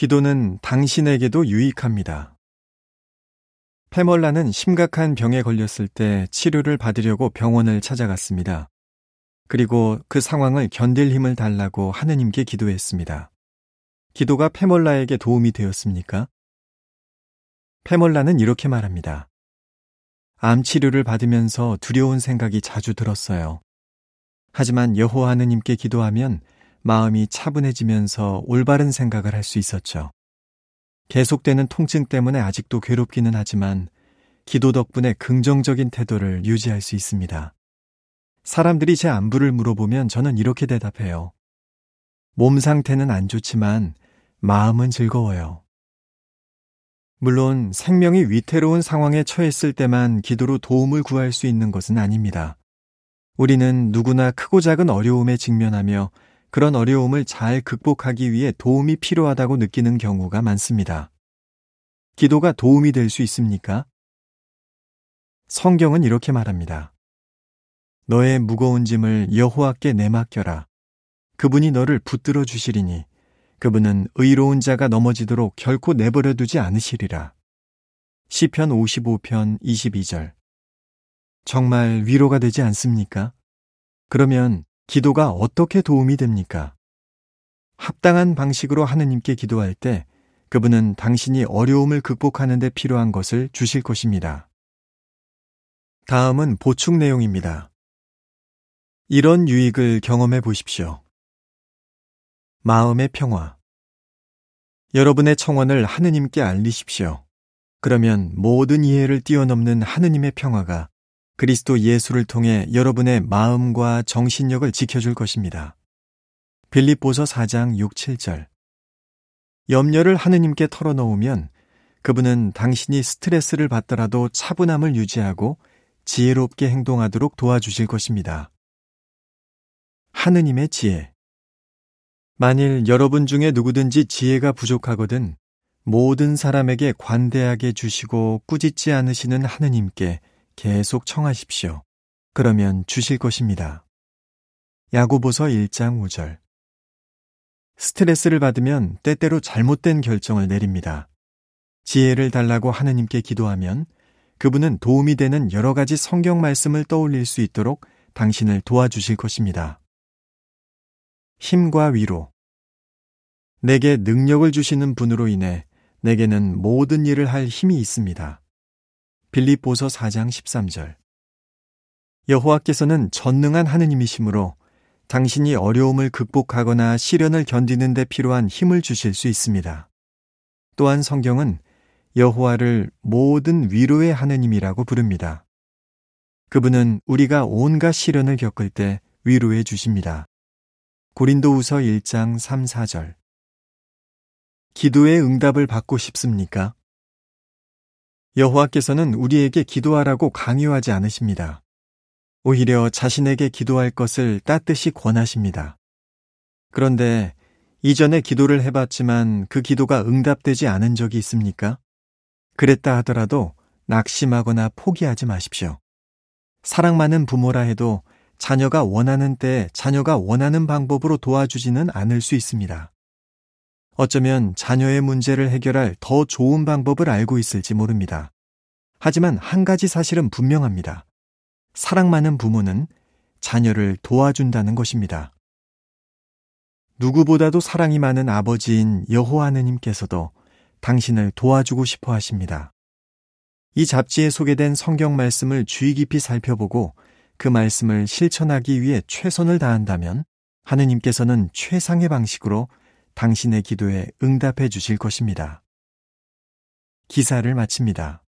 기도는 당신에게도 유익합니다. 페멀라는 심각한 병에 걸렸을 때 치료를 받으려고 병원을 찾아갔습니다. 그리고 그 상황을 견딜 힘을 달라고 하느님께 기도했습니다. 기도가 페멀라에게 도움이 되었습니까? 페멀라는 이렇게 말합니다. 암 치료를 받으면서 두려운 생각이 자주 들었어요. 하지만 여호와 하느님께 기도하면 마음이 차분해지면서 올바른 생각을 할 수 있었죠. 계속되는 통증 때문에 아직도 괴롭기는 하지만 기도 덕분에 긍정적인 태도를 유지할 수 있습니다. 사람들이 제 안부를 물어보면 저는 이렇게 대답해요. 몸 상태는 안 좋지만 마음은 즐거워요. 물론 생명이 위태로운 상황에 처했을 때만 기도로 도움을 구할 수 있는 것은 아닙니다. 우리는 누구나 크고 작은 어려움에 직면하며 그런 어려움을 잘 극복하기 위해 도움이 필요하다고 느끼는 경우가 많습니다. 기도가 도움이 될 수 있습니까? 성경은 이렇게 말합니다. 너의 무거운 짐을 여호와께 내맡겨라. 그분이 너를 붙들어 주시리니 그분은 의로운 자가 넘어지도록 결코 내버려 두지 않으시리라. 시편 55편 22절. 정말 위로가 되지 않습니까? 그러면 기도가 어떻게 도움이 됩니까? 합당한 방식으로 하느님께 기도할 때 그분은 당신이 어려움을 극복하는 데 필요한 것을 주실 것입니다. 다음은 보충 내용입니다. 이런 유익을 경험해 보십시오. 마음의 평화. 여러분의 청원을 하느님께 알리십시오. 그러면 모든 이해를 뛰어넘는 하느님의 평화가 그리스도 예수를 통해 여러분의 마음과 정신력을 지켜줄 것입니다. 빌립보서 4장 6, 7절. 염려를 하느님께 털어놓으면 그분은 당신이 스트레스를 받더라도 차분함을 유지하고 지혜롭게 행동하도록 도와주실 것입니다. 하느님의 지혜. 만일 여러분 중에 누구든지 지혜가 부족하거든 모든 사람에게 관대하게 주시고 꾸짖지 않으시는 하느님께 계속 청하십시오. 그러면 주실 것입니다. 야고보서 1장 5절. 스트레스를 받으면 때때로 잘못된 결정을 내립니다. 지혜를 달라고 하느님께 기도하면 그분은 도움이 되는 여러 가지 성경 말씀을 떠올릴 수 있도록 당신을 도와주실 것입니다. 힘과 위로. 내게 능력을 주시는 분으로 인해 내게는 모든 일을 할 힘이 있습니다. 빌립보서 4장 13절. 여호와께서는 전능한 하느님이시므로 당신이 어려움을 극복하거나 시련을 견디는 데 필요한 힘을 주실 수 있습니다. 또한 성경은 여호와를 모든 위로의 하느님이라고 부릅니다. 그분은 우리가 온갖 시련을 겪을 때 위로해 주십니다. 고린도우서 1장 3, 4절. 기도의 응답을 받고 싶습니까? 여호와께서는 우리에게 기도하라고 강요하지 않으십니다. 오히려 자신에게 기도할 것을 따뜻이 권하십니다. 그런데 이전에 기도를 해봤지만 그 기도가 응답되지 않은 적이 있습니까? 그랬다 하더라도 낙심하거나 포기하지 마십시오. 사랑 많은 부모라 해도 자녀가 원하는 때 자녀가 원하는 방법으로 도와주지는 않을 수 있습니다. 어쩌면 자녀의 문제를 해결할 더 좋은 방법을 알고 있을지 모릅니다. 하지만 한 가지 사실은 분명합니다. 사랑 많은 부모는 자녀를 도와준다는 것입니다. 누구보다도 사랑이 많은 아버지인 여호와 하느님께서도 당신을 도와주고 싶어 하십니다. 이 잡지에 소개된 성경 말씀을 주의 깊이 살펴보고 그 말씀을 실천하기 위해 최선을 다한다면 하느님께서는 최상의 방식으로 당신의 기도에 응답해 주실 것입니다. 기사를 마칩니다.